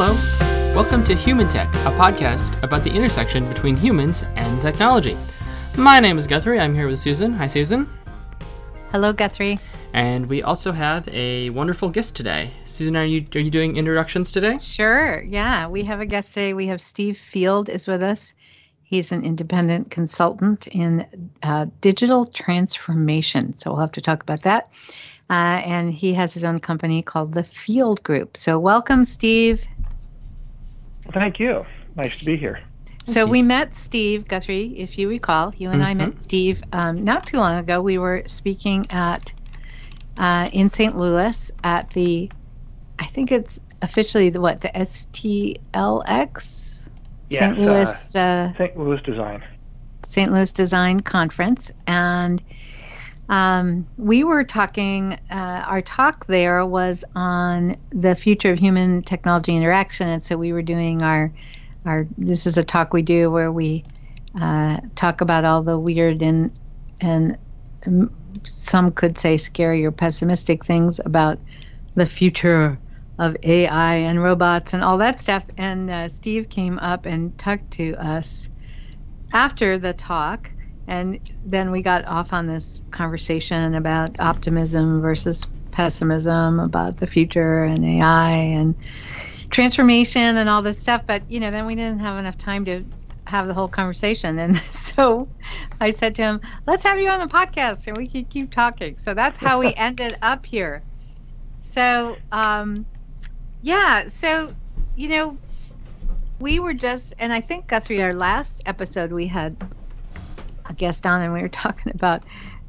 Hello. Welcome to Human Tech, a podcast about the intersection between humans and technology. My name is Guthrie. I'm here with Susan. Hi, Susan. Hello, Guthrie. And we also have a wonderful guest today. Susan, are you are you doing introductions today? Sure. Yeah, we have a guest today. We have Steve Field is with us. He's an independent consultant in uh, digital transformation. So we'll have to talk about that. Uh, and he has his own company called the Field Group. So welcome, Steve. Thank you. Nice to be here. So Steve. we met Steve Guthrie, if you recall. You and mm-hmm. I met mm-hmm. Steve um, not too long ago. We were speaking at uh, in St. Louis at the, I think it's officially the what the STLX, yes, St. Louis uh, uh, St. Louis Design, St. Louis Design Conference, and um, we were talking. Uh, our talk there was on the future of human technology interaction, and so we were doing our our. This is a talk we do where we uh, talk about all the weird and and some could say scary or pessimistic things about the future of AI and robots and all that stuff. And uh, Steve came up and talked to us after the talk and then we got off on this conversation about optimism versus pessimism about the future and AI and transformation and all this stuff. But, you know, then we didn't have enough time to have the whole conversation. And so I said to him, let's have you on the podcast and we can keep talking. So that's how we ended up here. So, um, yeah, so, you know, we were just, and I think Guthrie, our last episode we had a guest on, and we were talking about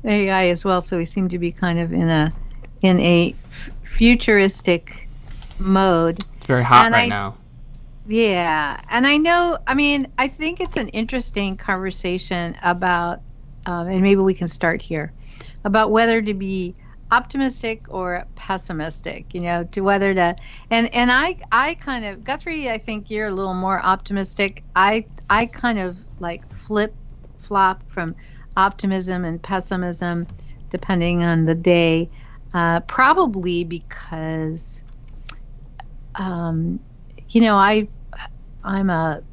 AI as well. So we seem to be kind of in a in a futuristic mode. It's very hot and right I, now. Yeah, and I know. I mean, I think it's an interesting conversation about, um, and maybe we can start here about whether to be optimistic or pessimistic you know to whether to and and i i kind of guthrie i think you're a little more optimistic i i kind of like flip flop from optimism and pessimism depending on the day, uh, probably because, um, you know, I, I'm a,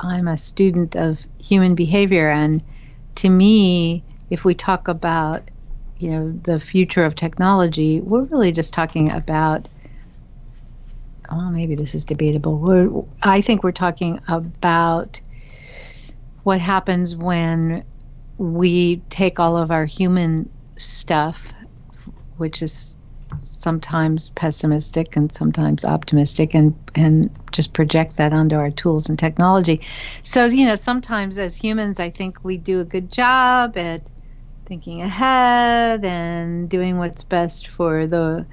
I'm a student of human behavior, and to me, if we talk about, you know, the future of technology, we're really just talking about. Oh, maybe this is debatable. We're, I think we're talking about what happens when we take all of our human stuff, which is sometimes pessimistic and sometimes optimistic and and just project that onto our tools and technology. So, you know, sometimes as humans I think we do a good job at thinking ahead and doing what's best for the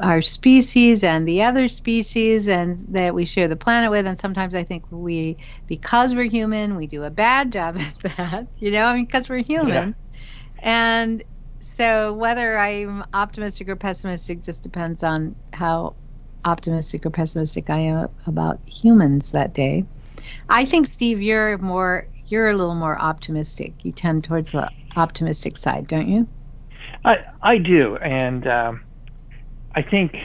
our species and the other species and that we share the planet with. And sometimes i think we because we're human we do a bad job at that you know i mean because we're human. Yeah. and so whether i'm optimistic or pessimistic just depends on how optimistic or pessimistic i am about humans that day. I think steve you're more you're a little more optimistic. You tend towards the optimistic side don't you? I i do. And um I think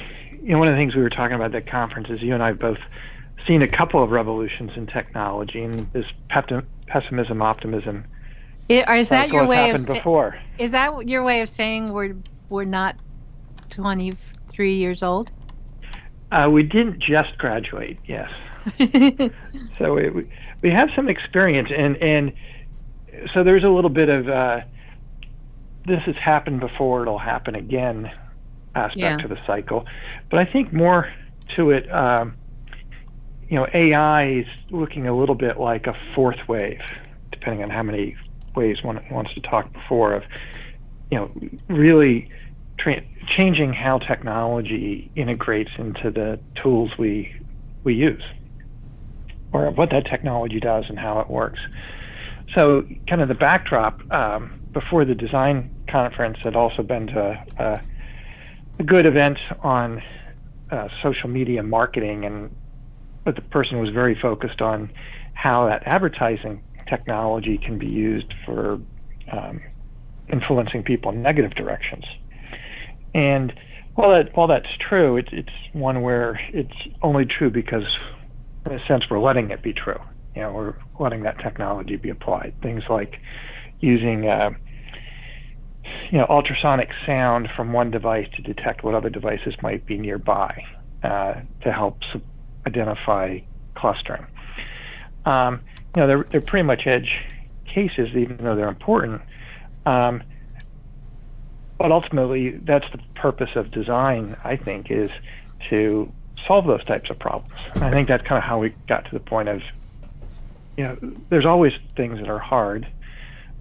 you know one of the things we were talking about at that conference is you and I have both seen a couple of revolutions in technology and this pessimism optimism. It, is that your way of before? Is that your way of saying we're we're not 23 years old? Uh, we didn't just graduate, yes. so we, we, we have some experience and and so there's a little bit of uh, this has happened before it'll happen again aspect yeah. to the cycle. But I think more to it, um, you know, AI is looking a little bit like a fourth wave, depending on how many ways one wants to talk before of, you know, really tra- changing how technology integrates into the tools we we use, or what that technology does and how it works. So, kind of the backdrop um, before the design conference had also been to uh, a good event on uh, social media marketing, and but the person was very focused on how that advertising technology can be used for um, influencing people in negative directions. And Well, that, while that's true, it's it's one where it's only true because, in a sense, we're letting it be true. You know, we're letting that technology be applied. Things like using, uh, you know, ultrasonic sound from one device to detect what other devices might be nearby uh, to help identify clustering. Um, you know, they're they're pretty much edge cases, even though they're important. Um, but ultimately, that's the purpose of design. I think is to solve those types of problems. And I think that's kind of how we got to the point of, you know, there's always things that are hard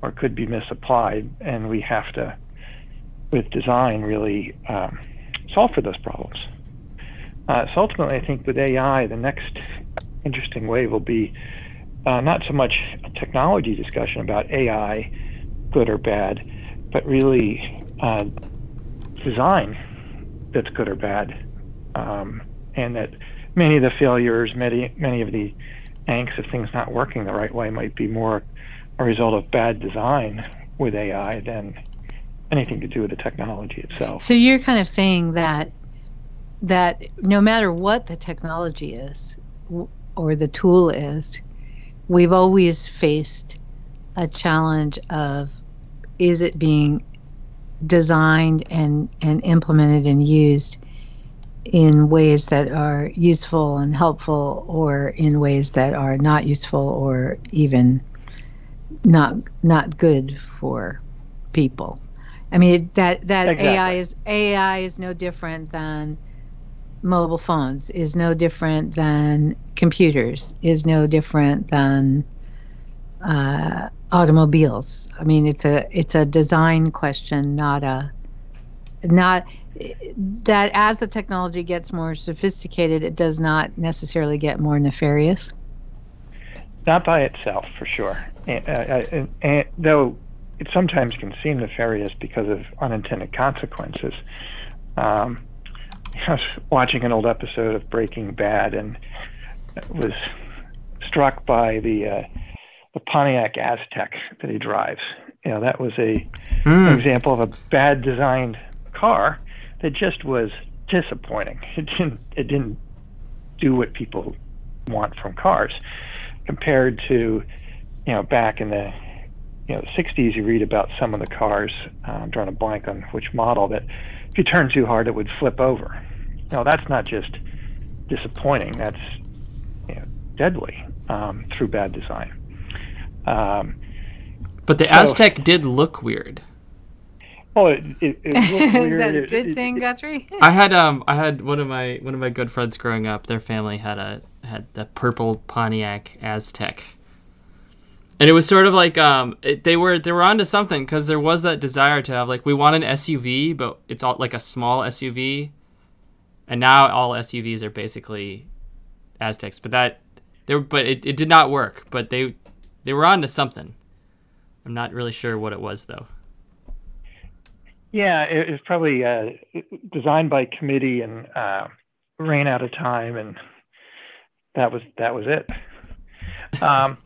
or could be misapplied, and we have to, with design, really um, solve for those problems. Uh, so ultimately, I think with AI, the next interesting wave will be uh, not so much a technology discussion about AI, good or bad, but really uh, design that's good or bad, um, and that many of the failures, many many of the angst of things not working the right way might be more a result of bad design with AI than anything to do with the technology itself. So you're kind of saying that that no matter what the technology is or the tool is, we've always faced a challenge of is it being designed and, and implemented and used in ways that are useful and helpful or in ways that are not useful or even not not good for people. I mean that that exactly. AI is AI is no different than mobile phones is no different than computers is no different than uh, automobiles. I mean, it's a it's a design question, not a not that as the technology gets more sophisticated, it does not necessarily get more nefarious. Not by itself, for sure. And, uh, and, though it sometimes can seem nefarious because of unintended consequences. Um, I was watching an old episode of Breaking Bad and was struck by the uh, the Pontiac Aztek that he drives. You know, that was a mm. an example of a bad designed car that just was disappointing. It didn't it didn't do what people want from cars compared to you know back in the you know the 60s you read about some of the cars uh, I'm drawing a blank on which model that if you turn too hard it would flip over no that's not just disappointing that's you know, deadly um, through bad design um, but the Aztek so, did look weird. Oh, it, it, it Is that a good it, thing, Guthrie? I had um, I had one of my one of my good friends growing up. Their family had a had the purple Pontiac Aztek, and it was sort of like um, it, they were they were onto something because there was that desire to have like we want an SUV, but it's all like a small SUV, and now all SUVs are basically Azteks. But that there, but it, it did not work. But they they were on to something. I'm not really sure what it was though. Yeah, it was probably uh, designed by committee and uh, ran out of time, and that was that was it. Um,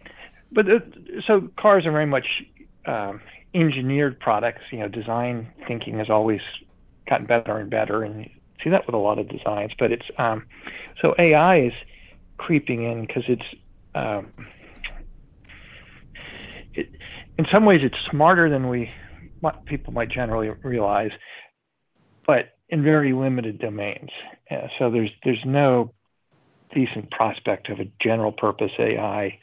but uh, so cars are very much um, engineered products. You know, design thinking has always gotten better and better, and you see that with a lot of designs. But it's um, so AI is creeping in because it's um, it, in some ways it's smarter than we people might generally realize, but in very limited domains. Yeah, so there's there's no decent prospect of a general purpose AI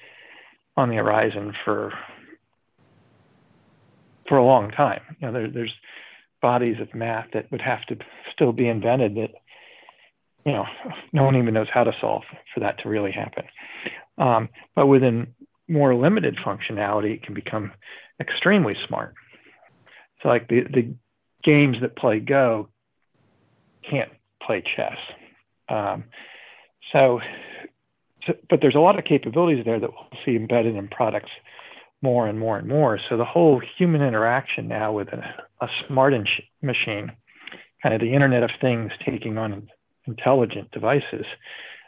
on the horizon for for a long time. You know, there, there's bodies of math that would have to still be invented that you know no one even knows how to solve for that to really happen. Um, but within more limited functionality, it can become extremely smart. So, like the, the games that play Go can't play chess. Um, so, so, but there's a lot of capabilities there that we'll see embedded in products more and more and more. So, the whole human interaction now with a, a smart in- machine, kind of the Internet of Things taking on intelligent devices,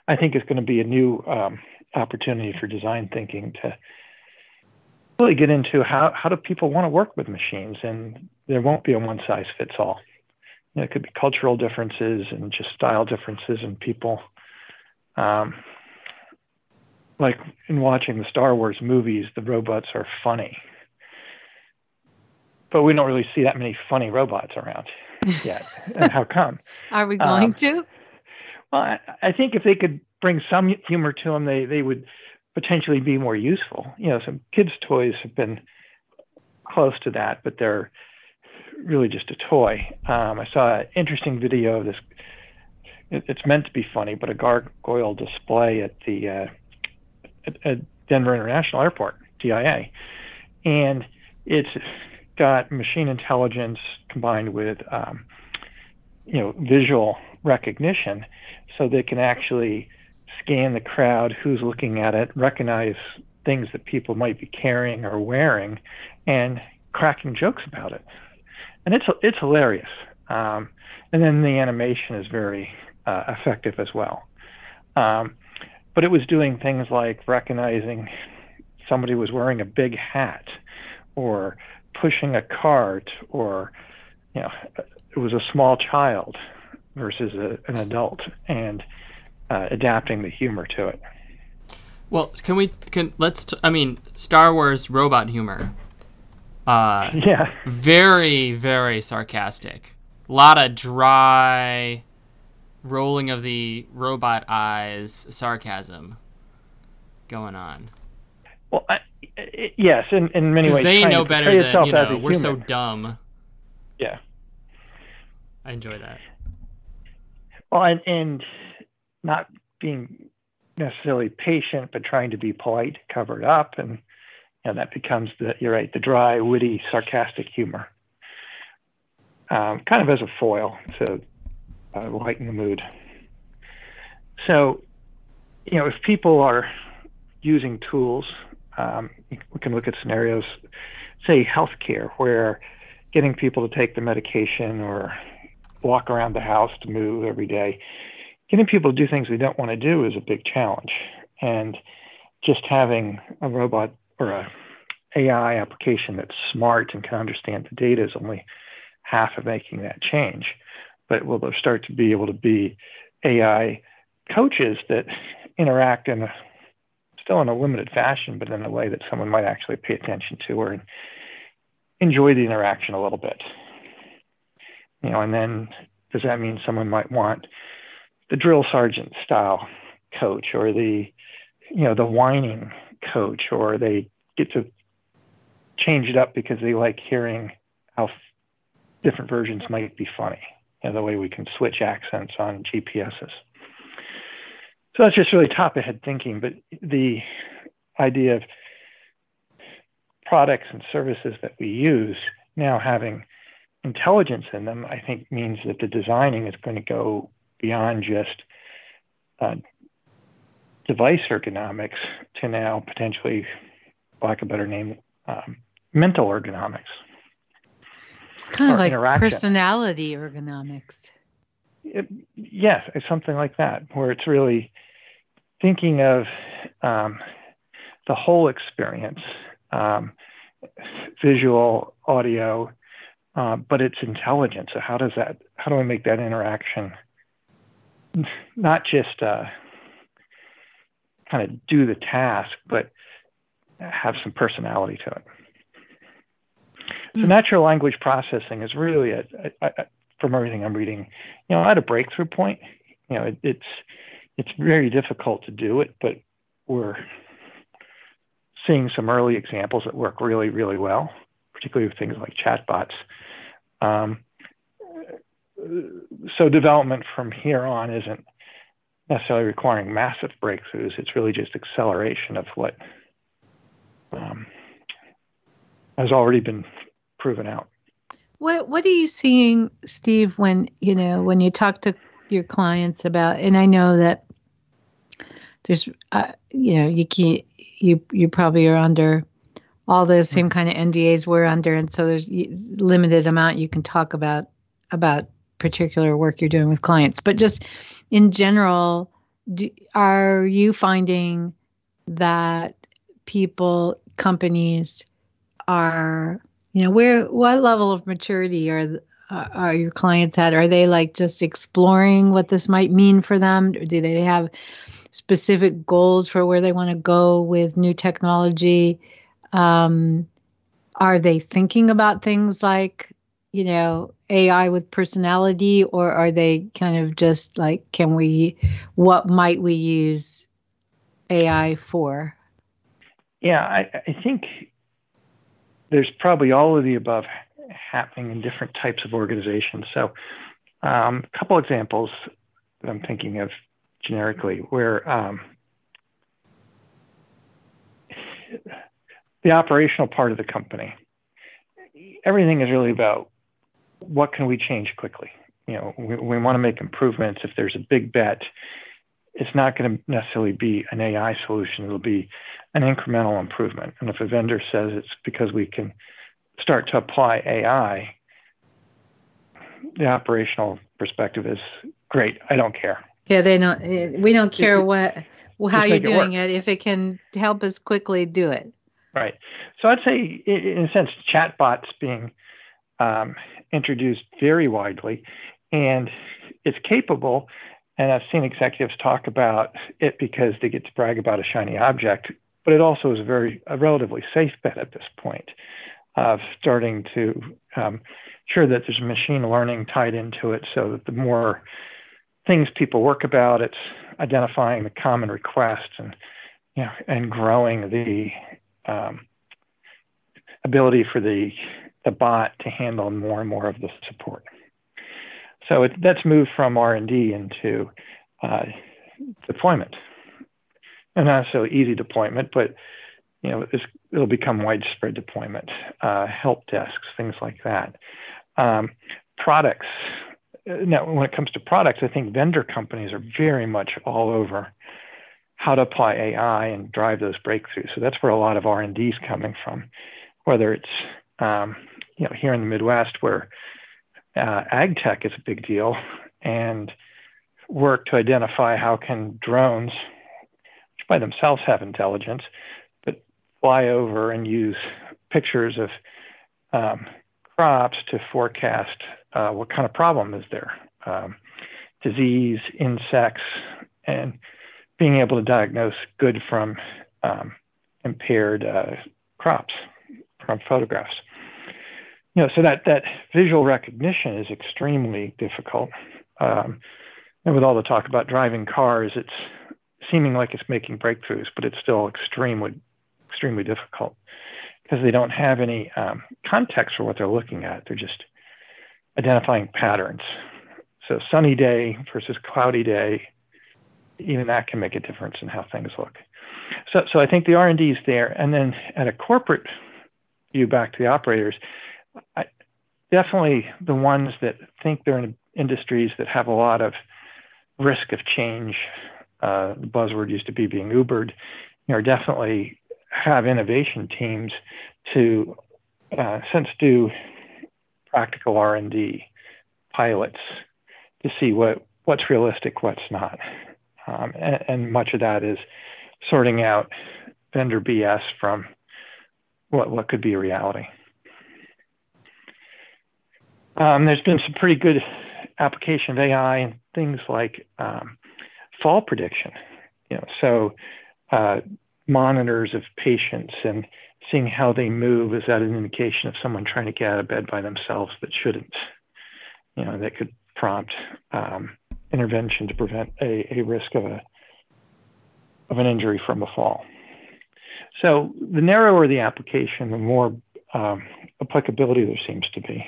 I think is going to be a new um, opportunity for design thinking to really get into how, how do people want to work with machines and there won't be a one size fits all know, it could be cultural differences and just style differences and people. Um, like in watching the Star Wars movies, the robots are funny, but we don't really see that many funny robots around yet. and how come? Are we going um, to? Well, I, I, think if they could bring some humor to them, they they would potentially be more useful. You know, some kids' toys have been close to that, but they're really just a toy. Um, I saw an interesting video of this. It, it's meant to be funny, but a gargoyle display at the uh, at, at Denver International Airport, DIA, and it's got machine intelligence combined with um, you know visual recognition, so they can actually scan the crowd, who's looking at it, recognize things that people might be carrying or wearing, and cracking jokes about it. And it's it's hilarious. Um, and then the animation is very uh, effective as well. Um, but it was doing things like recognizing somebody was wearing a big hat or pushing a cart or you know it was a small child versus a, an adult and uh, adapting the humor to it. Well can we can let's t- I mean star wars robot humor. Uh yeah. very very sarcastic. A lot of dry rolling of the robot eyes sarcasm going on well I, yes, in, in many ways. they know better than you know. We're human. so dumb. Yeah, I enjoy that. Well, and, and not being necessarily patient, but trying to be polite, cover it up, and you know, that becomes the you're right, the dry, witty, sarcastic humor, um, kind of as a foil to uh, lighten the mood. So, you know, if people are using tools um, we can look at scenarios, say healthcare, where getting people to take the medication or walk around the house to move every day, getting people to do things they don't want to do is a big challenge. And just having a robot or a AI application that's smart and can understand the data is only half of making that change. But will there start to be able to be AI coaches that interact in a still in a limited fashion, but in a way that someone might actually pay attention to or enjoy the interaction a little bit. You know, and then does that mean someone might want the drill sergeant style coach or the, you know, the whining coach, or they get to change it up because they like hearing how different versions might be funny. The way we can switch accents on GPSs. So that's just really top ahead thinking. But the idea of products and services that we use now having intelligence in them, I think means that the designing is going to go beyond just uh, device ergonomics to now potentially, lack a better name, um, mental ergonomics. It's kind of like personality ergonomics. It, yes, something like that, where it's really thinking of um, the whole experience, um, visual, audio, uh, but it's intelligent. So how does that? How do I make that interaction not just uh, kind of do the task, but have some personality to it? So hmm. natural language processing is really, a, a, a, from everything I'm reading, you know, at a breakthrough point. You know, it, it's it's very difficult to do it, but we're seeing some early examples that work really, really well, particularly with things like chatbots. Um, so development from here on isn't necessarily requiring massive breakthroughs. It's really just acceleration of what um, has already been proven out. What What are you seeing, Steve? When you know when you talk to your clients about, and I know that there's uh, you know you can't you you probably are under all the same kind of NDAs we're under, and so there's limited amount you can talk about about particular work you're doing with clients. But just in general, do, are you finding that people, companies are, you know, where what level of maturity are are your clients at? Are they like just exploring what this might mean for them? Do they have specific goals for where they want to go with new technology? Um, are they thinking about things like, you know, AI with personality, or are they kind of just like, can we, what might we use AI for? Yeah, I, I think there's probably all of the above happening in different types of organizations. So, um, a couple examples that I'm thinking of generically where um, the operational part of the company, everything is really about what can we change quickly. You know, we, we want to make improvements. If there's a big bet, it's not going to necessarily be an AI solution. It'll be an incremental improvement. And if a vendor says it's because we can start to apply AI, the operational perspective is great. I don't care. Yeah, they don't. Eh, we don't care what how you're doing it, it, If it can help us quickly do it. Right. So I'd say, in a sense, chatbots being um, introduced very widely, and it's capable. And I've seen executives talk about it because they get to brag about a shiny object, but it also is a very a relatively safe bet at this point of starting to um, sure that there's machine learning tied into it, so that the more things people work about, it's identifying the common requests and you know and growing the um, ability for the the bot to handle more and more of the support. So it, that's moved from R&D into uh, deployment, and not so easy deployment, but you know it'll become widespread deployment, uh, help desks, things like that. Um, products. Now, when it comes to products, I think vendor companies are very much all over how to apply AI and drive those breakthroughs. So that's where a lot of R&D is coming from, whether it's um, you know here in the Midwest where uh, ag tech is a big deal, and work to identify how can drones, which by themselves have intelligence, but fly over and use pictures of um, crops to forecast uh, what kind of problem is there, um, disease, insects, and being able to diagnose good from um, impaired uh, crops from photographs. Know, so that that visual recognition is extremely difficult. Um, and with all the talk about driving cars, it's seeming like it's making breakthroughs, but it's still extremely, extremely difficult because they don't have any um, context for what they're looking at. They're just identifying patterns. So sunny day versus cloudy day, even that can make a difference in how things look. So, so I think the R&D is there, and then at a corporate view, back to the operators, I, definitely the ones that think they're in industries that have a lot of risk of change. Uh, the buzzword used to be being Ubered. You know, definitely have innovation teams to uh, since do practical R&D pilots to see what what's realistic, what's not. Um, and, and, much of that is sorting out vendor BS from what, what could be reality. Um, there's been some pretty good application of AI and things like um, fall prediction. You know, so uh, monitors of patients and seeing how they move is that an indication of someone trying to get out of bed by themselves that shouldn't? You know, that could prompt um, intervention to prevent a, a risk of a of an injury from a fall. So the narrower the application, the more um, applicability there seems to be.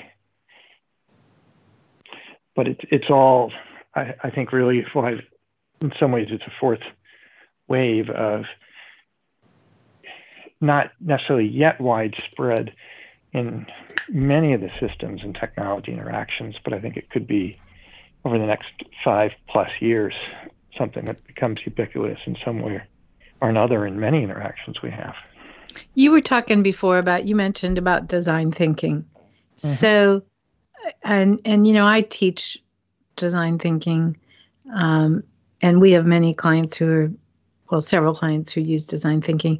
But it's it's all, I, I think, really, in some ways, it's a fourth wave of not necessarily yet widespread in many of the systems and technology interactions, but I think it could be over the next five plus years, something that becomes ubiquitous in some way or another in many interactions we have. You were talking before about you mentioned about design thinking. Mm-hmm. So and and you know I teach design thinking um, and we have many clients who are well several clients who use design thinking.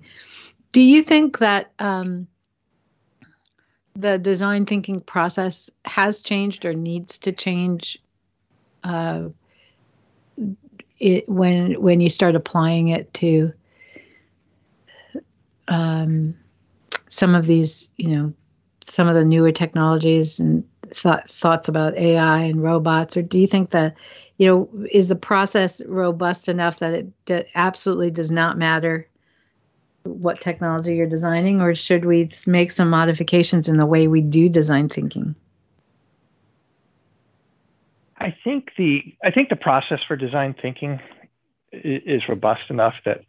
Do you think that um, the design thinking process has changed or needs to change uh, it, when when you start applying it to um, some of these, you know, some of the newer technologies and th- thoughts about AI and robots, or do you think that, you know, is the process robust enough that it that absolutely does not matter what technology you're designing, or should we make some modifications in the way we do design thinking? I think the I think the process for design thinking is, robust enough that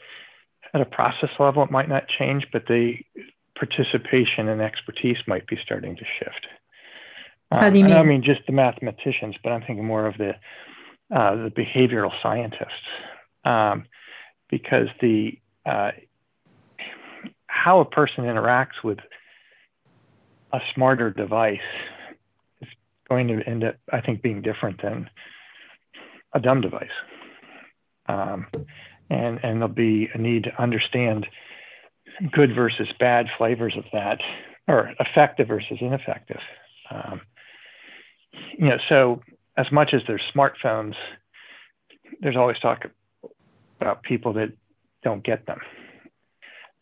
at a process level it might not change, but the participation and expertise might be starting to shift. How do you mean? I mean just the mathematicians, but I'm thinking more of the uh, the behavioral scientists, um, because the uh, how a person interacts with a smarter device is going to end up, I think, being different than a dumb device. Um, and and there'll be a need to understand good versus bad flavors of that, or effective versus ineffective. Um, you know, so as much as there's smartphones, there's always talk about people that don't get them.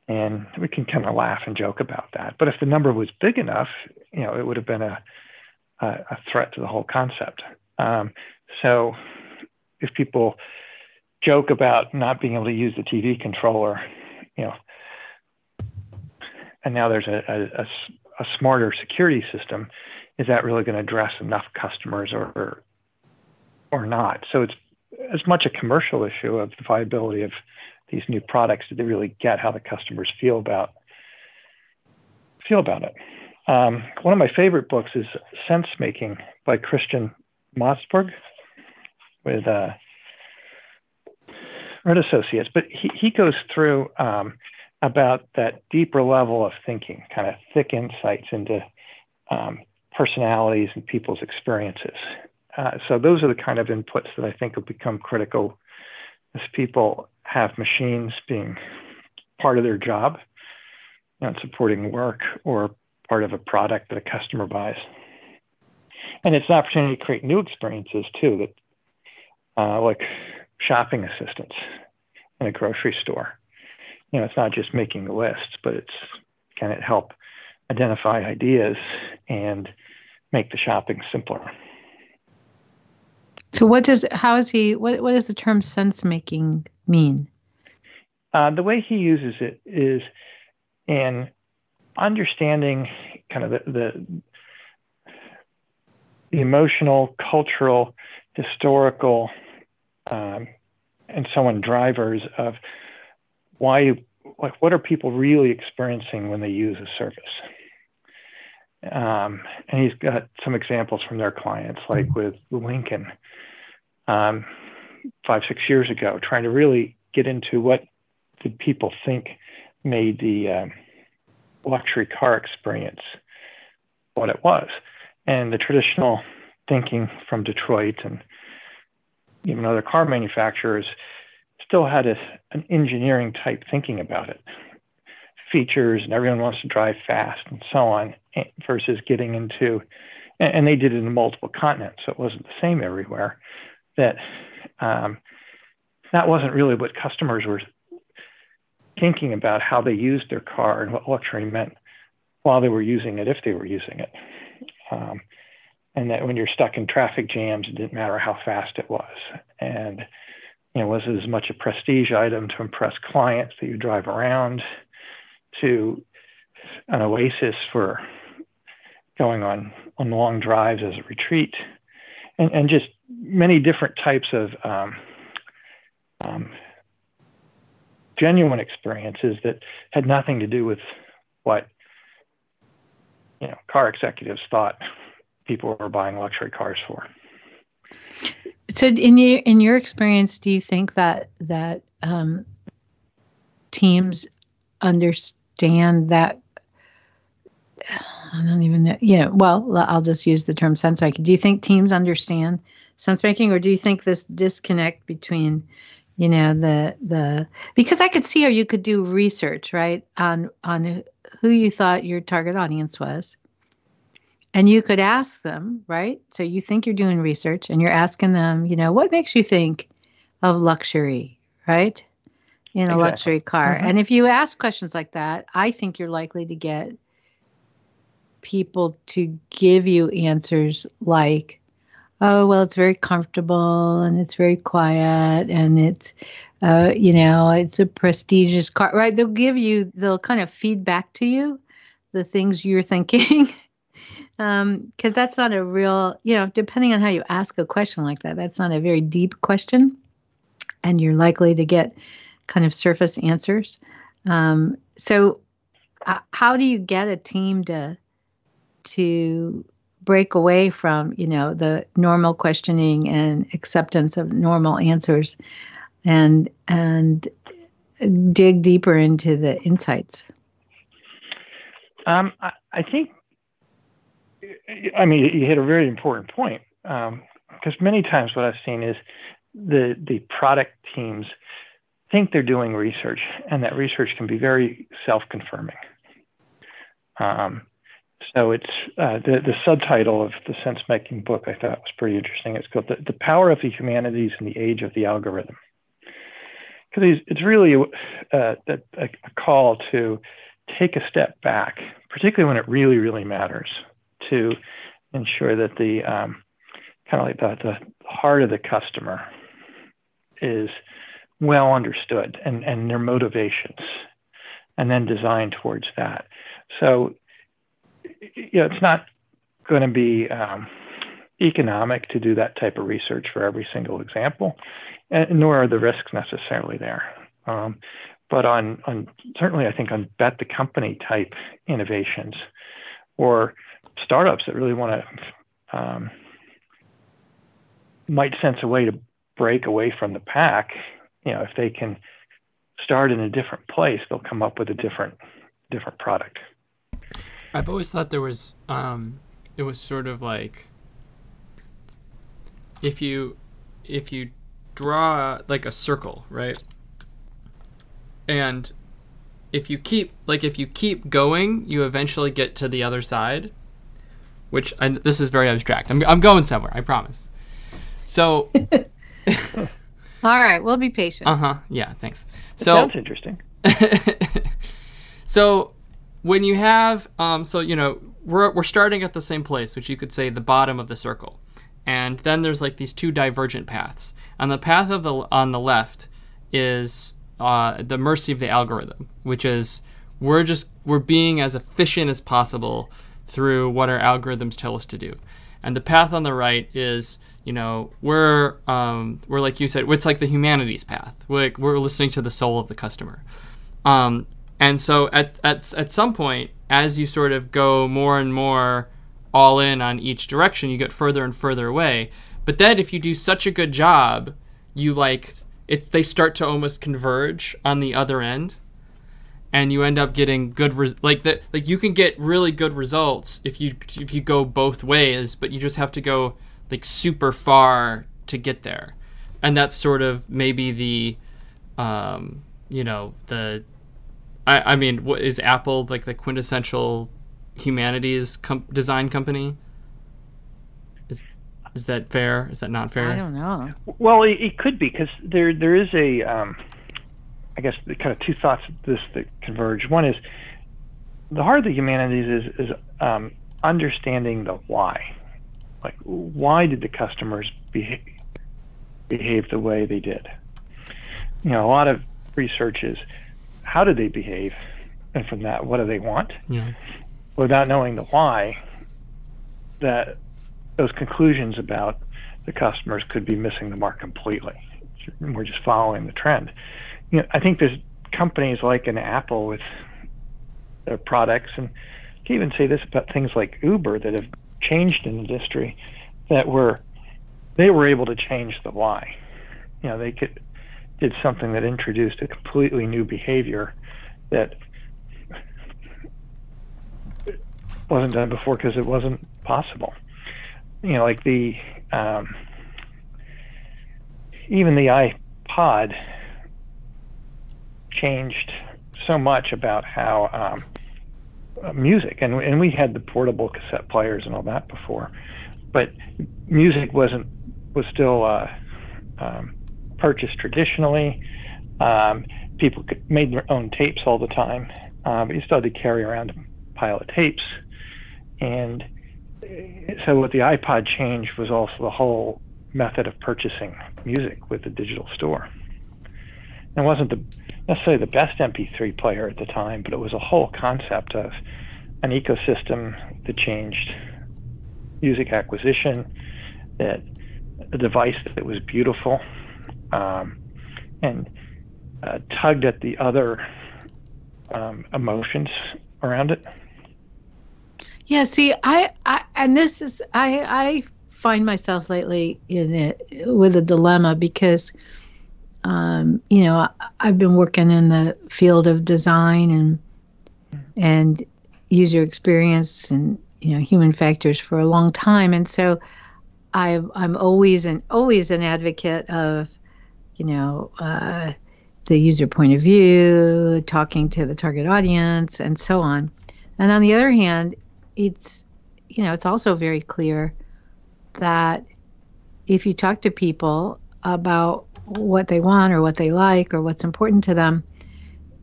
And we can kind of laugh and joke about that. But if the number was big enough, you know, it would have been a, a, a threat to the whole concept. Um, so if people joke about not being able to use the TV controller, you know, and now there's a, a, a smarter security system, is that really going to address enough customers or, or, not? So it's as much a commercial issue of the viability of these new products. Do they really get how the customers feel about feel about it? Um, one of my favorite books is Sense Making by Christian Madsbjerg with uh, Red Associates, but he, he goes through um, about that deeper level of thinking, kind of thick insights into um, personalities and people's experiences. Uh, so those are the kind of inputs that I think will become critical as people have machines being part of their job, not supporting work or part of a product that a customer buys. And it's an opportunity to create new experiences too, that uh, like shopping assistants in a grocery store. You know, it's not just making the lists, but it's can it help identify ideas and make the shopping simpler. So what does how is he what what does the term sense making mean? Uh, the way he uses it is in understanding kind of the, the, the emotional, cultural, historical, um, and so on drivers of why like what are people really experiencing when they use a service um, and he's got some examples from their clients like with lincoln um, five six years ago trying to really get into what did people think made the um, luxury car experience what it was. And the traditional thinking from detroit and even other car manufacturers still had a, an engineering type thinking about it features and everyone wants to drive fast and so on eh, versus getting into and they did it in multiple continents so it wasn't the same everywhere that um, that wasn't really what customers were thinking about how they used their car and what luxury meant while they were using it if they were using it um, and that when you're stuck in traffic jams, it didn't matter how fast it was. And you know, was it as much a prestige item to impress clients that you drive around to an oasis for going on on long drives as a retreat, and, and just many different types of um, um, genuine experiences that had nothing to do with what you know car executives thought people were buying luxury cars for. So, in your in your experience, do you think that that um, teams understand that? I don't even know. Yeah, well, I'll just use the term sense making. Do you think teams understand sense making, or do you think this disconnect between, you know, the the because I could see how you could do research right on on who you thought your target audience was, and you could ask them, right? So you think you're doing research and you're asking them, you know, what makes you think of luxury, right? In a luxury car. Mm-hmm. And if you ask questions like that, I think you're likely to get people to give you answers like, oh, well, it's very comfortable and it's very quiet and it's, uh, you know, it's a prestigious car, right? They'll give you, they'll kind of feed back to you the things you're thinking. because um, that's not a real, you know, depending on how you ask a question like that, that's not a very deep question, and you're likely to get kind of surface answers. Um, so, uh, how do you get a team to to break away from, you know, the normal questioning and acceptance of normal answers, and and dig deeper into the insights? Um, I, I think I mean, you hit a very important point because um, many times what I've seen is the the product teams think they're doing research, and that research can be very self-confirming. Um, so it's uh, the the subtitle of the sense making book I thought was pretty interesting. It's called the, the Power of the Humanities in the Age of the Algorithm. Because it's really uh, a, a call to take a step back, particularly when it really, really matters to ensure that the um, kind of like the, the heart of the customer is well understood and, and their motivations and then design towards that. So, you know, it's not going to be um, economic to do that type of research for every single example, and nor are the risks necessarily there. Um, but on, on certainly, I think on bet the company type innovations or startups that really want to um, might sense a way to break away from the pack. You know, if they can start in a different place, they'll come up with a different different product. I've always thought there was um, it was sort of like if you if you draw like a circle, right? And if you keep like if you keep going, you eventually get to the other side which I, this is very abstract. I'm, I'm going somewhere. I promise. So. All right, we'll be patient. Uh huh. Yeah. Thanks. So sounds interesting. so when you have um, so you know we're we're starting at the same place, which you could say the bottom of the circle, and then there's like these two divergent paths. On the path of the on the left is uh, the mercy of the algorithm, which is we're just we're being as efficient as possible through what our algorithms tell us to do. And the path on the right is, you know, we're um, we're like you said, it's like the humanities path. We're like, we're listening to the soul of the customer. Um, and so at, at at some point, as you sort of go more and more all in on each direction, you get further and further away. But then if you do such a good job, you like it's they start to almost converge on the other end and you end up getting good res- like that like you can get really good results if you if you go both ways but you just have to go like super far to get there. And that's sort of maybe the um you know the i i mean what is apple like the quintessential humanities com- design company? Is is that fair? Is that not fair? I don't know. Well it, it could be because there there is a um I guess the kind of two thoughts of this that converge. One is the heart of the humanities is is um, understanding the why. Like, why did the customers behave, behave the way they did? You know, a lot of research is how did they behave, and from that, what do they want? Yeah. Without knowing the why, that those conclusions about the customers could be missing the mark completely. We're just following the trend you know, I think there's companies like an Apple with their products, and I can even say this about things like Uber that have changed in the industry that were they were able to change the why. You know, they could did something that introduced a completely new behavior that wasn't done before because it wasn't possible. You know, like the um, even the iPod changed so much about how um, music, and and we had the portable cassette players and all that before, but music wasn't was still uh, um, purchased traditionally. Um, people could, made their own tapes all the time, uh, but you still had to carry around a pile of tapes, and so what the iPod changed was also the whole method of purchasing music with the digital store. It wasn't the necessarily the best MP3 player at the time, but it was a whole concept of an ecosystem that changed music acquisition, that a device that was beautiful, um, and uh, tugged at the other um, emotions around it. Yeah, see, I, I and this is I I find myself lately in it with a dilemma because um, you know I, I've been working in the field of design and and user experience and you know human factors for a long time, and so I I'm always an always an advocate of you know. Uh, the user point of view, talking to the target audience, and so on. And on the other hand, it's you know it's also very clear that if you talk to people about what they want or what they like or what's important to them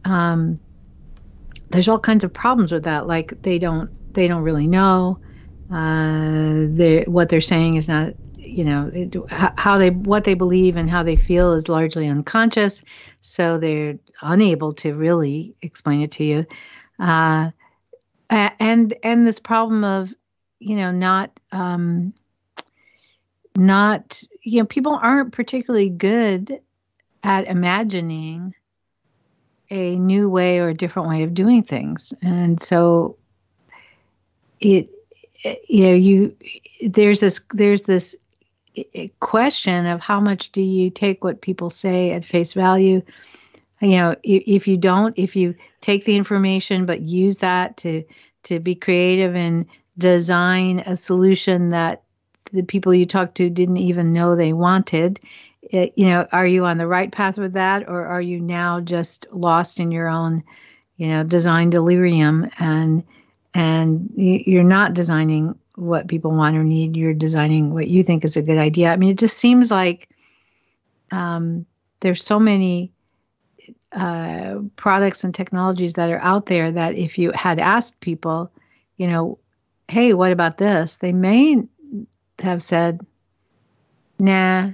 um, there's all kinds of problems with that. Like they don't they don't really know. Uh, they what they're saying is not you know how they what they believe and how they feel is largely unconscious. So they're unable to really explain it to you. Uh, and and this problem of you know not um not you know people aren't particularly good at imagining a new way or a different way of doing things. And so it you know you there's this there's this question of how much do you take what people say at face value? You know if, if you don't if you take the information but use that to to be creative and design a solution that the people you talk to didn't even know they wanted. It, you know are you on the right path with that or are you now just lost in your own you know design delirium? And and you're not designing what people want or need you're designing what you think is a good idea. I mean it just seems like um, there's so many uh, products and technologies that are out there that if you had asked people, you know, hey, what about this? They may have said, nah,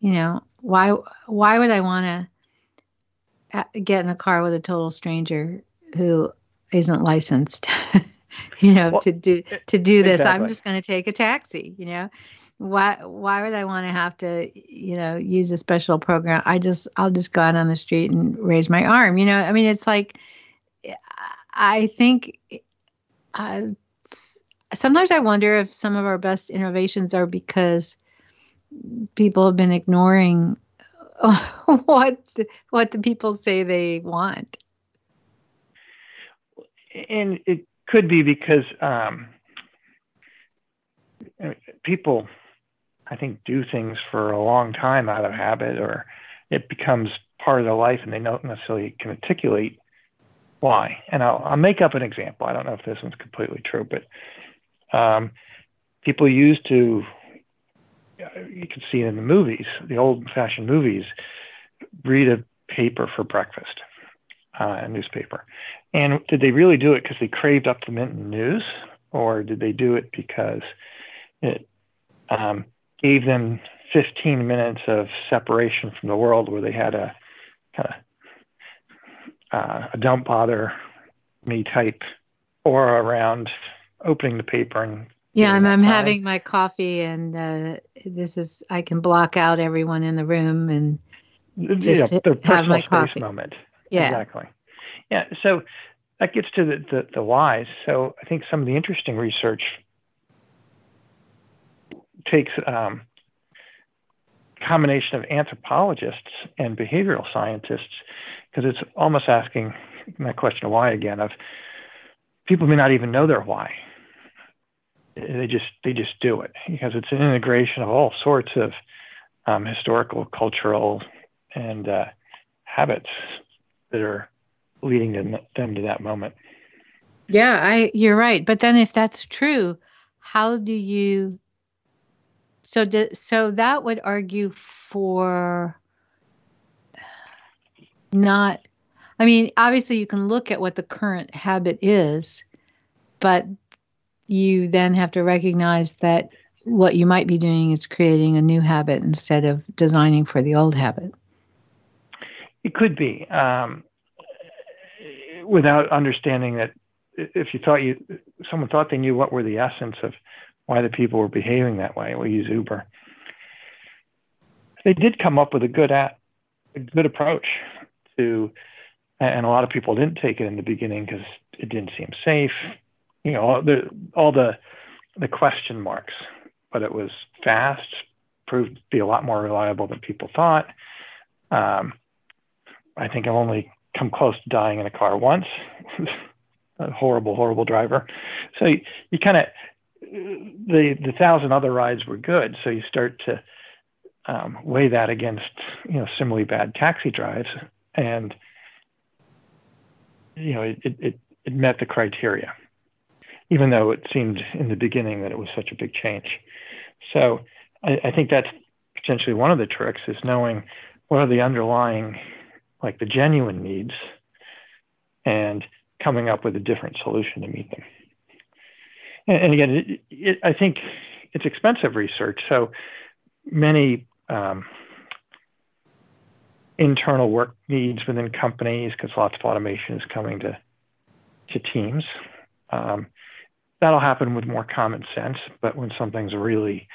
you know, why why would I want to uh, get in a car with a total stranger who isn't licensed? you know, well, to do to do this. Exactly. I'm just going to take a taxi, you know why why would I want to have to you know use a special program? I just I'll just go out on the street and raise my arm. You know, I mean, it's like I think uh, sometimes I wonder if some of our best innovations are because people have been ignoring what what the people say they want. And it could be because um, people I think, do things for a long time out of habit, or it becomes part of their life and they don't necessarily can articulate why. And I'll, I'll make up an example. I don't know if this one's completely true, but um, people used to, you can see it in the movies, the old fashioned movies, read a paper for breakfast, uh, a newspaper. And did they really do it because they craved up the Minton news, or did they do it because it um, gave them 15 minutes of separation from the world where they had a kind of uh, a don't bother me type aura around opening the paper and yeah i'm, I'm having my coffee and uh, this is i can block out everyone in the room and just yeah, have my coffee. moment. Yeah. Exactly. Yeah so that gets to the, the, the whys. So i think some of the interesting research takes um, combination of anthropologists and behavioral scientists because it's almost asking that question of why again of people may not even know their why they just they just do it because it's an integration of all sorts of um, historical cultural and uh, habits that are leading them, them to that moment Yeah, I you're right. But then if that's true, how do you so do, so that would argue for not I mean, obviously you can look at what the current habit is, but you then have to recognize that what you might be doing is creating a new habit instead of designing for the old habit. It could be um, without understanding that if you thought you someone thought they knew what were the essence of why the people were behaving that way. We use Uber. They did come up with a good at, a good approach to, and a lot of people didn't take it in the beginning because it didn't seem safe. You know, all the all the the question marks, but it was fast, proved to be a lot more reliable than people thought. Um, I think I've only come close to dying in a car once. a horrible, horrible driver. So you, you kind of the the thousand other rides were good. So you start to um, weigh that against you know similarly bad taxi drives, and you know it, it it met the criteria, even though it seemed in the beginning that it was such a big change. So I, I think that's potentially one of the tricks is knowing what are the underlying like the genuine needs and coming up with a different solution to meet them. And, and again, it, it, I think it's expensive research. So many um, internal work needs within companies, because lots of automation is coming to to teams. Um, that'll happen with more common sense, but when something's really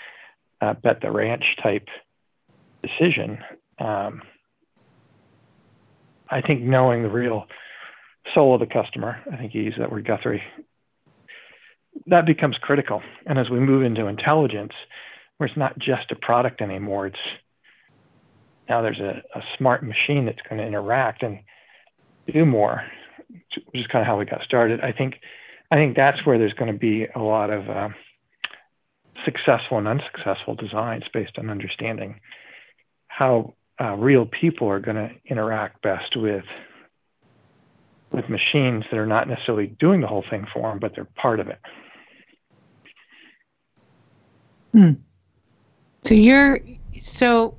uh, bet the ranch type decision, um, I think knowing the real soul of the customer, I think you use that word Guthrie, that becomes critical. And as we move into intelligence, where it's not just a product anymore, it's now there's a, a smart machine that's going to interact and do more, which is kind of how we got started. I think, I think that's where there's going to be a lot of uh, successful and unsuccessful designs based on understanding how uh, real people are going to interact best with with machines that are not necessarily doing the whole thing for them, but they're part of it. Hmm. So you're so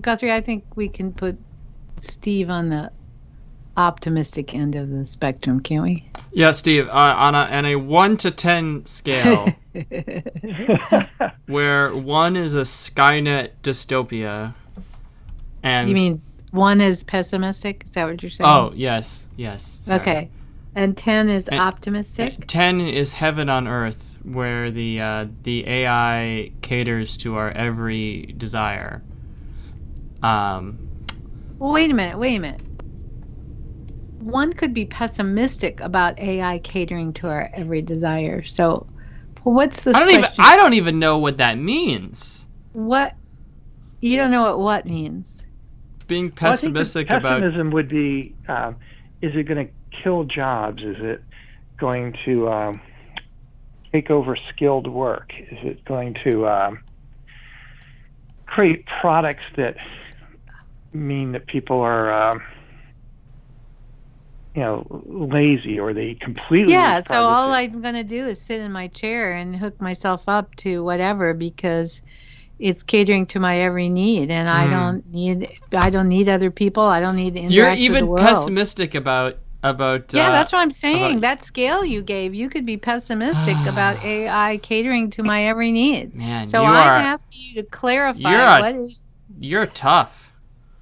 Guthrie. I think we can put Steve on the optimistic end of the spectrum, can't we? Yeah, Steve. Uh, on a on a one to ten scale, where one is a Skynet dystopia, and you mean one is pessimistic? Is that what you're saying? Oh yes, yes. sorry. okay. And ten is And- optimistic. Ten is heaven on earth, where the uh, the AI caters to our every desire. Um, Well, wait a minute. Wait a minute. One could be pessimistic about AI catering to our every desire. So, what's this I don't even? I don't even know what that means. what you don't know what what means. Being pessimistic Well, I think the pessimistic about pessimism would be: um, Is it going to kill jobs? Is it going to um, take over skilled work? Is it going to um, create products that mean that people are, um, you know, lazy or they completely? Yeah. So all progress? I'm gonna do is sit in my chair and hook myself up to whatever because it's catering to my every need, and I Hmm. don't need I don't need other people. I don't need you're with the even world. pessimistic about about Yeah, uh, that's what I'm saying. about- that scale you gave, you could be pessimistic about AI catering to my every need. man. So you I'm are asking you to clarify you're a- what is. you're tough.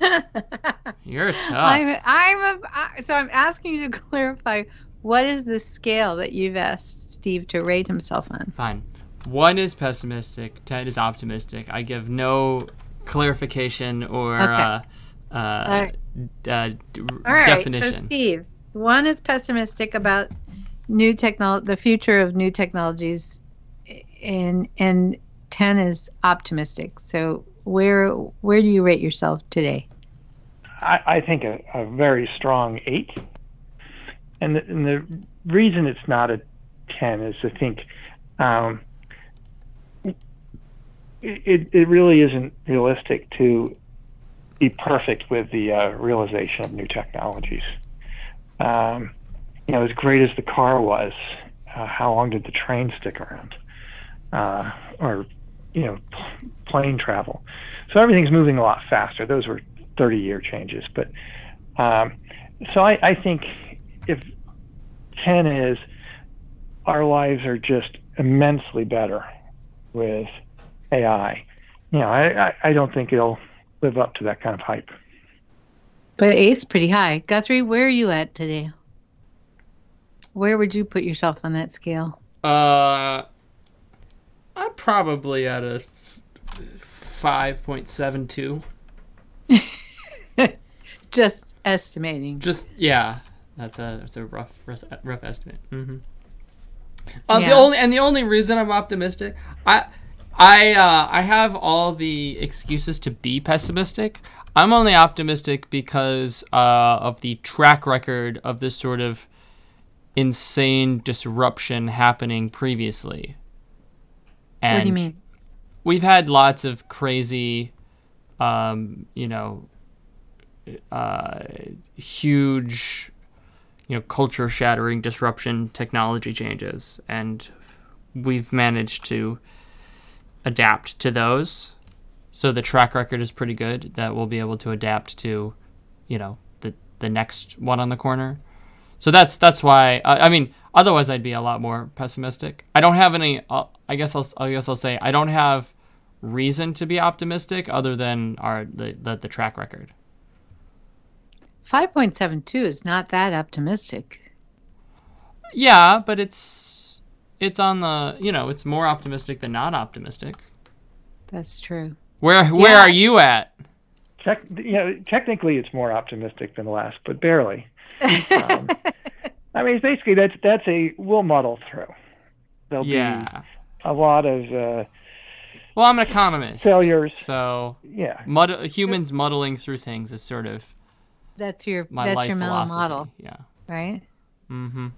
You're tough. I'm I'm a, so I'm asking you to clarify what is the scale that you've asked Steve to rate himself on. Fine. One is pessimistic. Ten is optimistic. I give no clarification or Okay. uh, uh, right. uh, d- All right, definition. so Steve, one is pessimistic about new technology, the future of new technologies, and and ten is optimistic. So where where do you rate yourself today? I, I think a, a very strong eight. And the, and the reason it's not a 10 is I think um, it, it really isn't realistic to be perfect with the uh, realization of new technologies. Um, you know, as great as the car was, uh, how long did the train stick around? Uh, or, you know, plane travel. So everything's moving a lot faster. Those were 30 year changes. But um, so I, I think if 10 is our lives are just immensely better with AI, you know, I, I, I don't think it'll live up to that kind of hype. But eight's pretty high. Guthrie, where are you at today? Where would you put yourself on that scale? Uh, I'm probably at a five point seven two. Just estimating. Just yeah, that's a that's a rough rough estimate. Mm-hmm. Um, Yeah. The only and the only reason I'm optimistic, I I uh, I have all the excuses to be pessimistic. I'm only optimistic because uh, of the track record of this sort of insane disruption happening previously. And what do you mean? we've had lots of crazy, um, you know, uh, huge, you know, culture shattering disruption technology changes, and we've managed to adapt to those. So the track record is pretty good that we'll be able to adapt to, you know, the the next one on the corner. So that's that's why I, I mean otherwise I'd be a lot more pessimistic. I don't have any. Uh, I guess I'll I guess I'll say I don't have reason to be optimistic other than our the the, the track record. 5.72 is not that optimistic. Yeah, but it's it's on the you know it's more optimistic than not optimistic. That's true. Where where Yeah. are you at? Tech, you know, technically it's more optimistic than last, but barely. Um, I mean, it's basically that's that's a we'll muddle through. There'll Yeah. be a lot of uh, Well, I'm an economist. Failures. So yeah. mud- humans muddling through things is sort of That's your my that's your mental model, Yeah. right? Mm-hmm.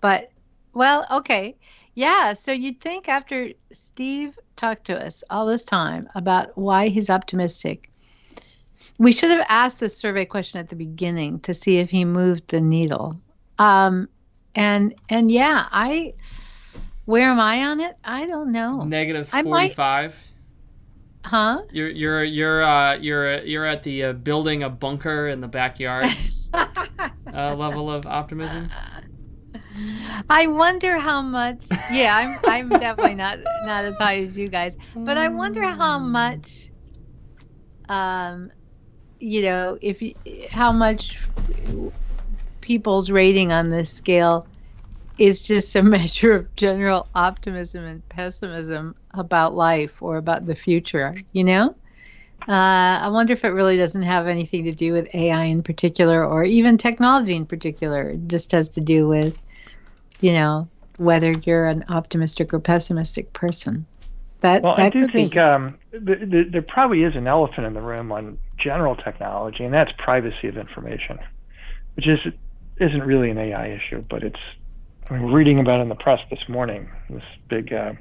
But well, okay. Yeah, so you'd think after Steve talked to us all this time about why he's optimistic, we should have asked this survey question at the beginning to see if he moved the needle. Um, and and yeah, I where am I on it? I don't know. Negative forty-five. Huh? You're you're you're uh you're you're at the uh, building a bunker in the backyard uh, level of optimism. I wonder how much. Yeah, I'm I'm definitely not not as high as you guys, but I wonder how much. Um, you know, if you, how much people's rating on this scale is just a measure of general optimism and pessimism about life or about the future. You know. Uh, I wonder if it really doesn't have anything to do with AI in particular, or even technology in particular. It just has to do with you know, whether you're an optimistic or pessimistic person. That Well, that I do think um, th- th- there probably is an elephant in the room on general technology, and that's privacy of information, which is isn't really an AI issue, but it's. Reading about in the press this morning, this big uh,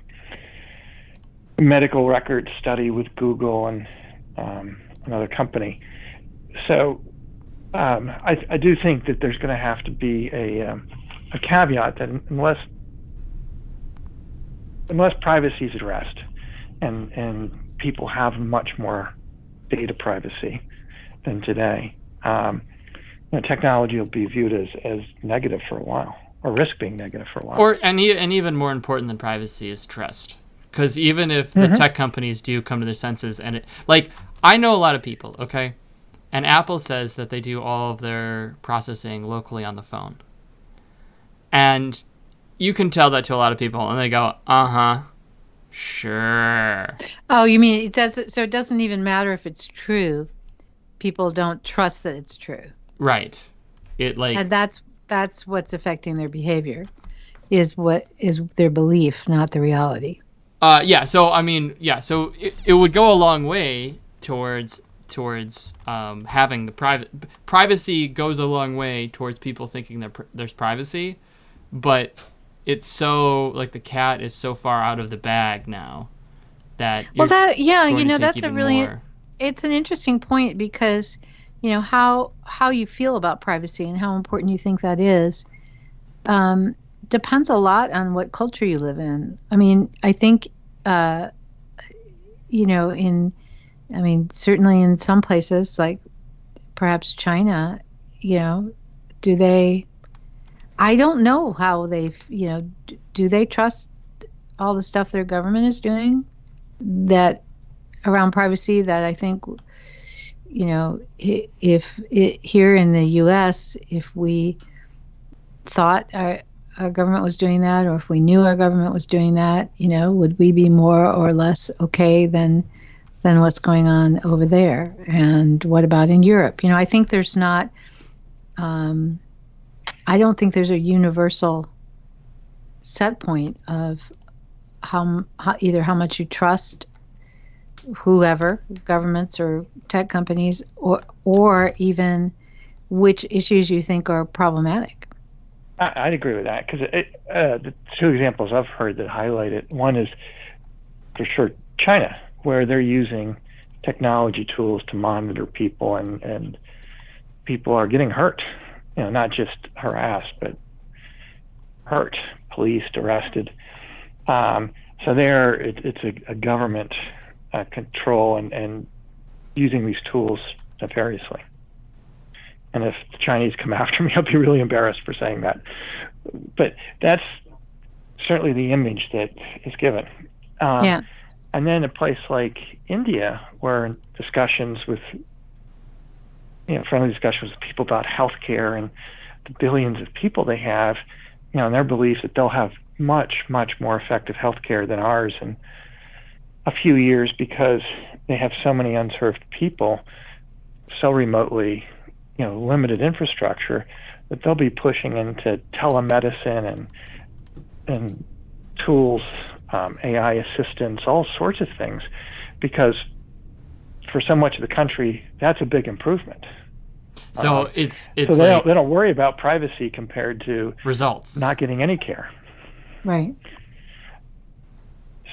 medical record study with Google and um, another company. So, um, I, I do think that there's going to have to be a um, a caveat that unless unless privacy is addressed and and people have much more data privacy than today, um, you know, technology will be viewed as, as negative for a while, or risk being negative for a while. Or and e- and even more important than privacy is trust. Because even if the tech companies do come to their senses, and it like I know a lot of people, okay, and Apple says that they do all of their processing locally on the phone, and you can tell that to a lot of people, and they go, "Uh huh, sure." oh, you mean it does so it doesn't even matter if it's true. People don't trust that it's true. Right. It like And that's that's what's affecting their behavior. Is what is their belief, not the reality. Uh, yeah. So I mean, yeah. So it, it would go a long way towards towards um, having the private privacy goes a long way towards people thinking that pr- there's privacy, but it's so like the cat is so far out of the bag now that Well, that yeah, you know that's a really more. it's an interesting point because you know how how you feel about privacy and how important you think that is um, depends a lot on what culture you live in. I mean, I think, uh, you know, in, I mean, certainly in some places like perhaps China, you know, do they? I don't know how they, you know, do they trust all the stuff their government is doing that around privacy that I think you know if it, here in the US if we thought our our government was doing that or if we knew our government was doing that you know would we be more or less okay than than what's going on over there? And what about in Europe? You know I think there's not um, I don't think there's a universal set point of how, how either how much you trust whoever, governments or tech companies, or or even which issues you think are problematic. I, would agree with that because uh, the two examples I've heard that highlight it. One is for sure China, where they're using technology tools to monitor people, and and people are getting hurt. You know, not just harassed, but hurt, policed, arrested. Um, so there, it, it's a, a government uh, control and, and using these tools nefariously. And if the Chinese come after me, I'll be really embarrassed for saying that. But that's certainly the image that is given. Um, yeah. And then a place like India, where discussions with, you know, friendly discussions with people about healthcare and the billions of people they have, you know, and their belief that they'll have much, much more effective healthcare than ours in a few years because they have so many unserved people so remotely, you know, limited infrastructure that they'll be pushing into telemedicine and and tools, um, AI assistance, all sorts of things, because for so much of the country, that's a big improvement. So um, it's it's so they, like don't, they don't worry about privacy compared to results, not getting any care. Right.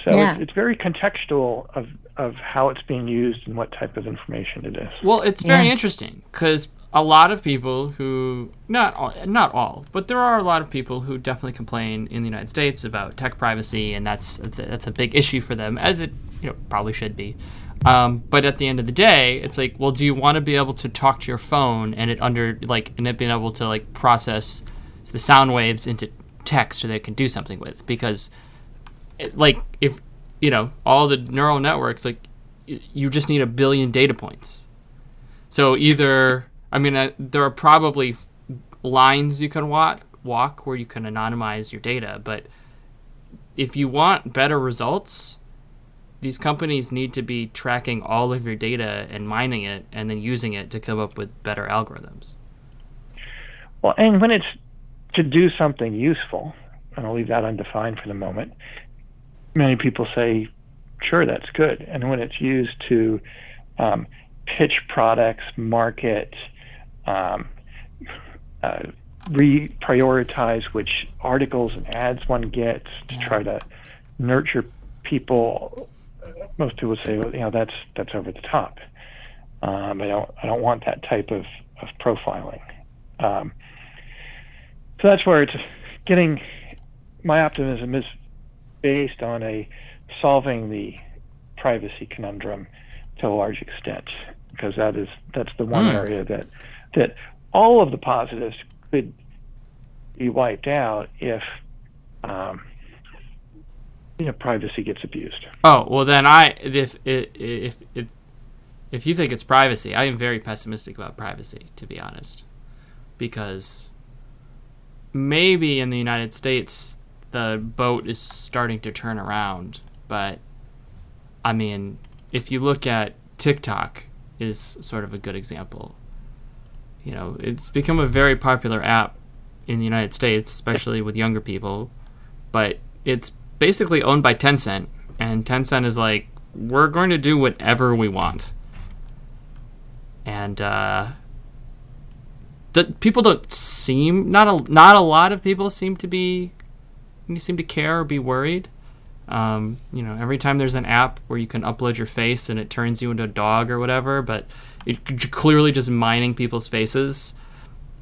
So yeah. it's, it's, very contextual of of how it's being used and what type of information it is. Well, it's very yeah. interesting because a lot of people who not all, not all, but there are a lot of people who definitely complain in the United States about tech privacy, and that's that's a big issue for them, as it you know probably should be. Um, but at the end of the day, it's like, well, do you want to be able to talk to your phone and it under like and it being able to like process the sound waves into text so they can do something with because like if you know all the neural networks like you just need a billion data points. So either i mean uh, there are probably lines you can walk walk where you can anonymize your data but if you want better results these companies need to be tracking all of your data and mining it and then using it to come up with better algorithms. Well and when it's to do something useful, and I'll leave that undefined for the moment, many people say, sure, that's good. And when it's used to um, pitch products, market, um, uh, reprioritize which articles and ads one gets to try to nurture people, most people say, well, you know, that's that's over the top. Um, I don't I don't want that type of, of profiling. Um, so that's where it's getting my optimism is based on a solving the privacy conundrum to a large extent because that is that's the one mm. area that that all of the positives could be wiped out if um, you know privacy gets abused. Oh well, then I if if if if you think it's privacy, I am very pessimistic about privacy to be honest, because maybe in the United States the boat is starting to turn around, but I mean, if you look at TikTok is sort of a good example. You know, it's become a very popular app in the United States, especially with younger people, but it's basically owned by Tencent, and Tencent is like, we're going to do whatever we want. And uh, people don't seem not a not a lot of people seem to be seem to care or be worried. Um, you know, every time there's an app where you can upload your face and it turns you into a dog or whatever, but it's clearly just mining people's faces.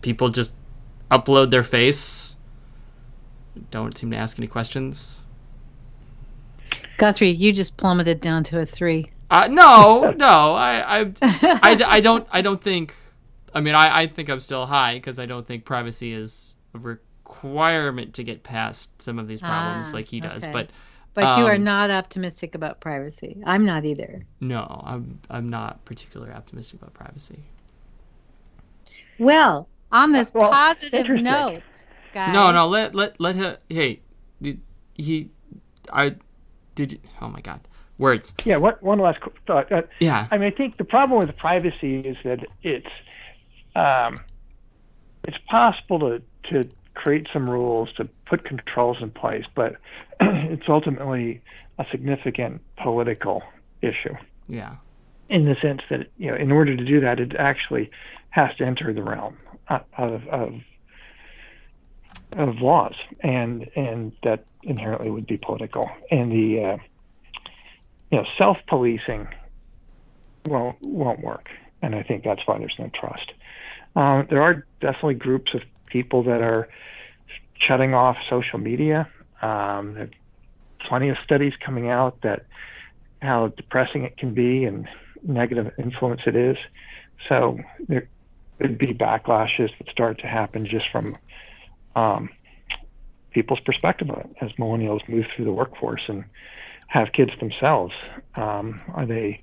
People just upload their face don't seem to ask any questions. Guthrie, you just plummeted down to a three. Uh, no, no, I, I, I, I don't, I don't think. I mean, I, I think I'm still high because I don't think privacy is a requirement to get past some of these problems Ah, like he does. okay. But But you are Um, not optimistic about privacy. I'm not either. no, I'm, I'm not particularly optimistic about privacy. Well, on this Well, positive note, guys. No, no, let let let him. Hey, the- he, I, did. You, oh my God, words. Yeah. What one last thought. Uh, Yeah, I mean, I think the problem with privacy is that it's um, it's possible to to create some rules to put controls in place, but it's ultimately a significant political issue yeah, in the sense that you know, in order to do that, it actually has to enter the realm uh, of of, of laws, and and that inherently would be political. And the uh, you know self policing won't won't work, and I think that's why there's no trust. Um, there are definitely groups of people that are shutting off social media. Um, there are plenty of studies coming out that how depressing it can be and negative influence it is. So there could be backlashes that start to happen just from um, people's perspective it as millennials move through the workforce and have kids themselves. Um, are they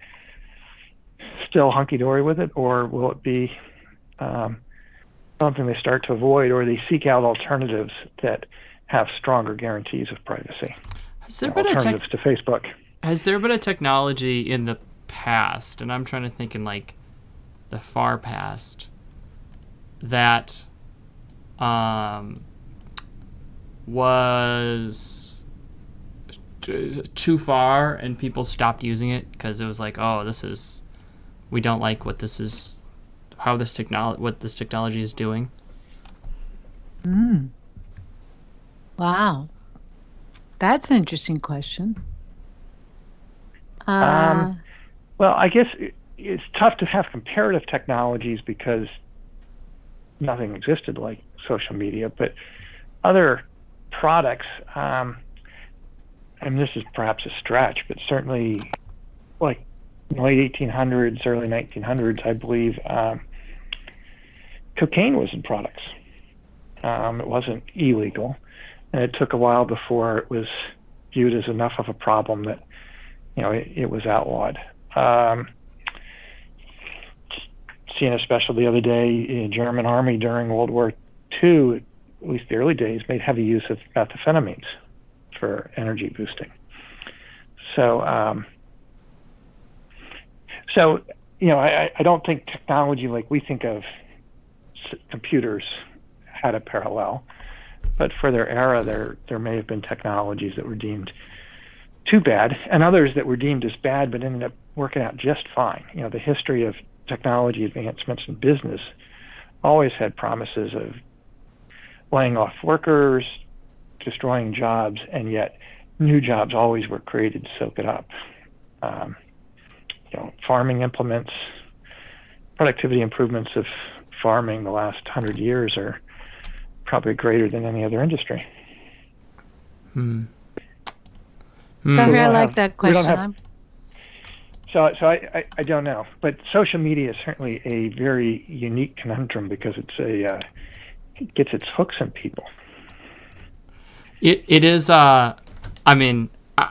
still hunky dory with it, or will it be um, something they start to avoid, or they seek out alternatives that have stronger guarantees of privacy? has there been Alternatives to Facebook. has there been a technology in the past, and I'm trying to think in like the far past, that um was t- too far and people stopped using it because it was like, oh, this is we don't like what this is, how this technology, what this technology is doing. Wow. That's an interesting question. Uh, Um, Well, I guess it- it's tough to have comparative technologies because nothing existed like social media, but other products, um, and this is perhaps a stretch, but certainly like late 1800s, early 1900s, I believe, um, cocaine was in products. Um, it wasn't illegal, and it took a while before it was viewed as enough of a problem that you know, it, it was outlawed. Um, seeing a special the other day, German army during World War II, at least the early days, made heavy use of methamphetamines for energy boosting. So, um, so you know, I, I don't think technology like we think of computers had a parallel, but for their era, there there may have been technologies that were deemed too bad, and others that were deemed as bad but ended up working out just fine. You know, the history of technology advancements in business always had promises of laying off workers, destroying jobs, and yet new jobs always were created to soak it up. Um, you know, farming implements, productivity improvements of farming the last hundred years are probably greater than any other industry. Hmm. Guthrie, we I don't like have- that question. have- So, so I, I, I don't know, but social media is certainly a very unique conundrum because it's a uh, it gets its hooks in people. It it is. Uh, I mean, I,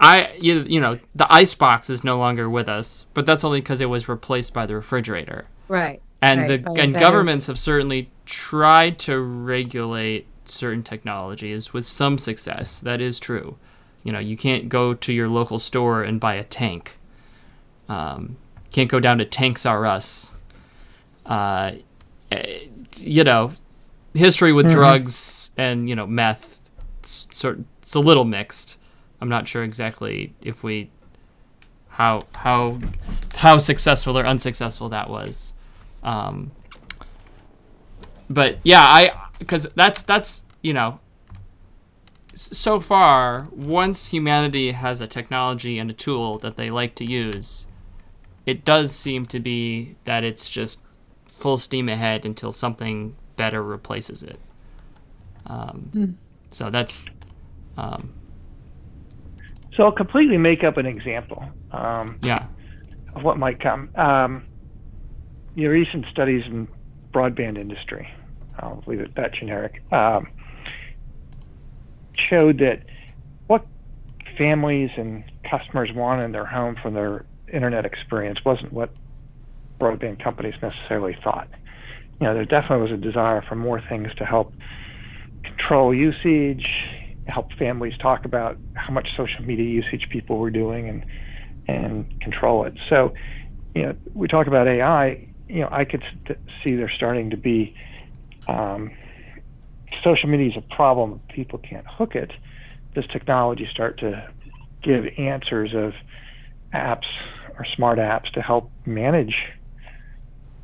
I you, you know the ice box is no longer with us, but that's only because it was replaced by the refrigerator. right. And Right, the and better- governments have certainly tried to regulate certain technologies with some success. That is true. You know, you can't go to your local store and buy a tank. Um, can't go down to Tanks R Us. Uh, eh, you know, history with drugs and you know meth. It's, sort it's a little mixed. I'm not sure exactly if we how how how successful or unsuccessful that was. Um, but yeah, I because that's that's you know so far once humanity has a technology and a tool that they like to use, it does seem to be that it's just full steam ahead until something better replaces it. Um, So that's um, So I'll completely make up an example um, yeah. of what might come. Um, your recent studies in broadband industry, I'll leave it that generic, um, showed that what families and customers want in their home from their internet experience wasn't what broadband companies necessarily thought. You know, there definitely was a desire for more things to help control usage, help families talk about how much social media usage people were doing and and control it. So, you know, we talk about AI. You know, I could st- see there starting to be um, social media is a problem. People can't hook it. Does technology start to give answers of apps or smart apps to help manage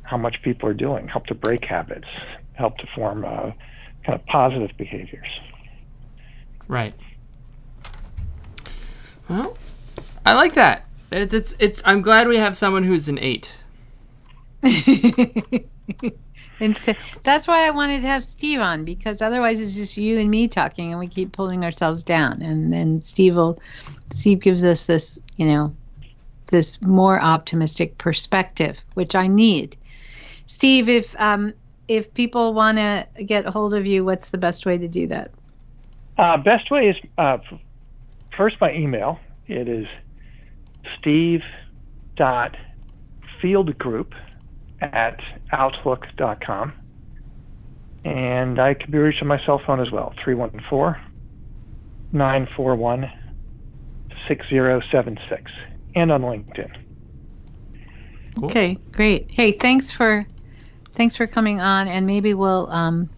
how much people are doing, help to break habits, help to form uh, kind of positive behaviors. Right. Well, I like that. It's, it's it's. I'm glad we have someone who's an eight. and so that's why I wanted to have Steve on because otherwise it's just you and me talking and we keep pulling ourselves down. And then Steve will, Steve gives us this, you know, this more optimistic perspective, which I need. Steve, if um, if people want to get hold of you, what's the best way to do that? Uh, best way is uh, first by email. It is steve dot fieldgroup at outlook.com. And I can be reached on my cell phone as well, 314 941 6076, and on LinkedIn. Cool. Okay, great. Hey, thanks for thanks for coming on, and maybe we'll um,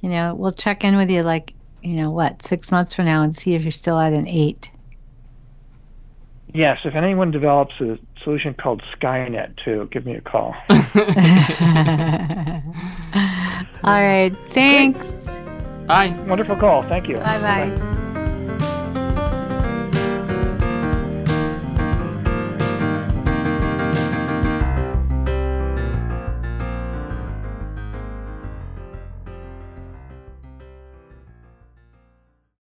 you know, we'll check in with you like you know what six months from now and see if you're still at an eight. Yes, if anyone develops a solution called Skynet too, give me a call. All right, thanks. Bye. Wonderful call. Thank you. Bye bye.